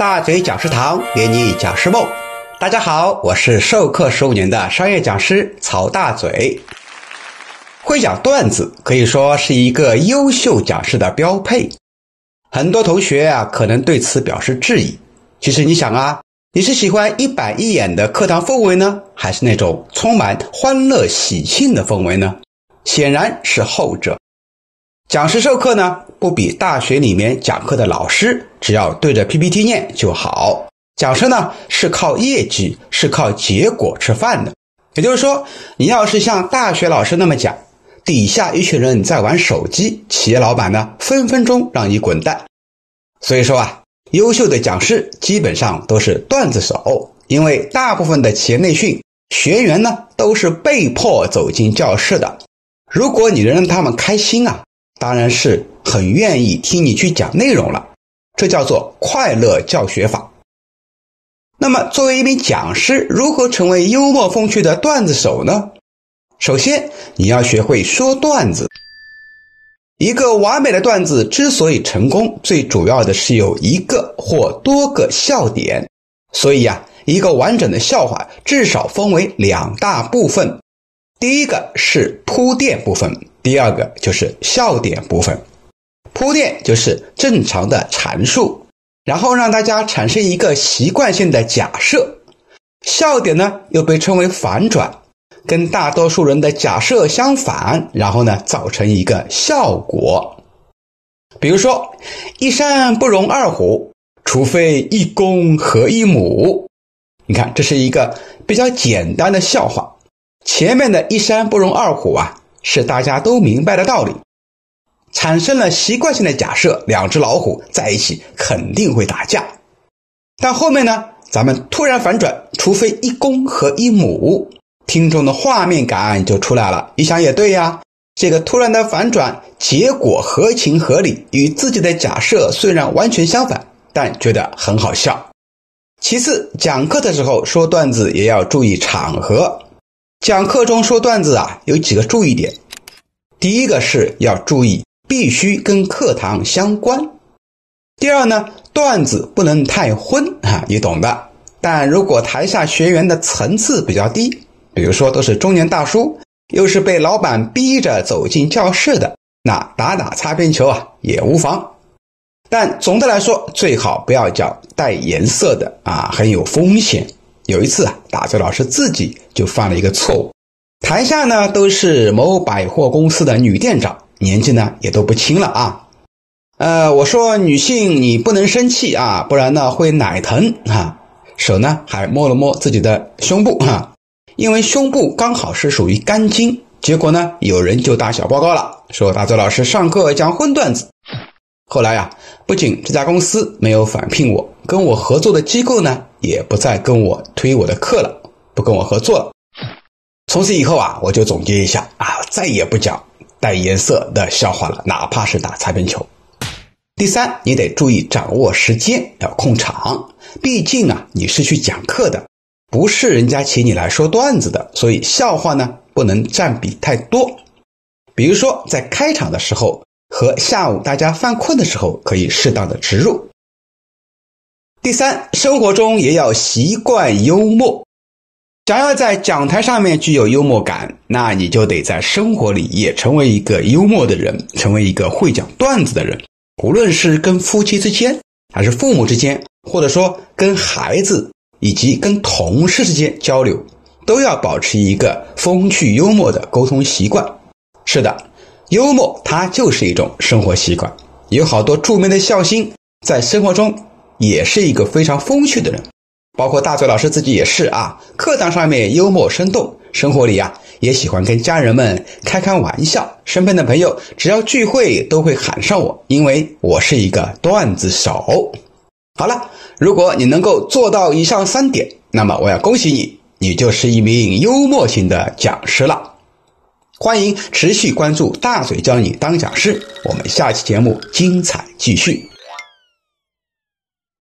大嘴讲师堂给你讲师梦，大家好，我是授课十五年的商业讲师曹大嘴。会讲段子可以说是一个优秀讲师的标配，很多同学啊可能对此表示质疑。其实你想啊，你是喜欢一板一眼的课堂氛围呢，还是那种充满欢乐喜庆的氛围呢？显然是后者。讲师授课呢，不比大学里面讲课的老师，只要对着 PPT 念就好。讲师呢是靠业绩，是靠结果吃饭的。也就是说，你要是像大学老师那么讲，底下一群人在玩手机，企业老板呢分分钟让你滚蛋。所以说啊，优秀的讲师基本上都是段子手，因为大部分的企业内训学员呢都是被迫走进教室的。如果你能让他们开心啊。当然是很愿意听你去讲内容了，这叫做快乐教学法。那么，作为一名讲师，如何成为幽默风趣的段子手呢？首先，你要学会说段子。一个完美的段子之所以成功，最主要的是有一个或多个笑点。所以呀，一个完整的笑话至少分为两大部分。第一个是铺垫部分。第二个就是笑点部分，铺垫就是正常的阐述，然后让大家产生一个习惯性的假设。笑点呢又被称为反转，跟大多数人的假设相反，然后呢造成一个效果。比如说，一山不容二虎，除非一公和一母。你看，这是一个比较简单的笑话。前面的一山不容二虎啊。是大家都明白的道理，产生了习惯性的假设：两只老虎在一起肯定会打架。但后面呢，咱们突然反转，除非一公和一母，听众的画面感就出来了。一想也对呀，这个突然的反转，结果合情合理，与自己的假设虽然完全相反，但觉得很好笑。其次，讲课的时候说段子也要注意场合。讲课中说段子啊，有几个注意点。第一个是要注意，必须跟课堂相关。第二呢，段子不能太荤啊，你懂的。但如果台下学员的层次比较低，比如说都是中年大叔，又是被老板逼着走进教室的，那打打擦边球啊也无妨。但总的来说，最好不要讲带颜色的啊，很有风险。有一次啊，大嘴老师自己就犯了一个错误。台下呢都是某百货公司的女店长，年纪呢也都不轻了啊。呃，我说女性你不能生气啊，不然呢会奶疼啊。手呢还摸了摸自己的胸部哈，因为胸部刚好是属于肝经。结果呢有人就打小报告了，说大嘴老师上课讲荤段子。后来呀，不仅这家公司没有返聘我，跟我合作的机构呢。也不再跟我推我的课了，不跟我合作了。从此以后啊，我就总结一下啊，再也不讲带颜色的笑话了，哪怕是打擦边球。第三，你得注意掌握时间，要控场。毕竟啊，你是去讲课的，不是人家请你来说段子的，所以笑话呢不能占比太多。比如说，在开场的时候和下午大家犯困的时候，可以适当的植入。第三，生活中也要习惯幽默。想要在讲台上面具有幽默感，那你就得在生活里也成为一个幽默的人，成为一个会讲段子的人。无论是跟夫妻之间，还是父母之间，或者说跟孩子以及跟同事之间交流，都要保持一个风趣幽默的沟通习惯。是的，幽默它就是一种生活习惯。有好多著名的笑星在生活中。也是一个非常风趣的人，包括大嘴老师自己也是啊。课堂上面幽默生动，生活里呀也喜欢跟家人们开开玩笑。身边的朋友只要聚会都会喊上我，因为我是一个段子手。好了，如果你能够做到以上三点，那么我要恭喜你，你就是一名幽默型的讲师了。欢迎持续关注大嘴教你当讲师，我们下期节目精彩继续。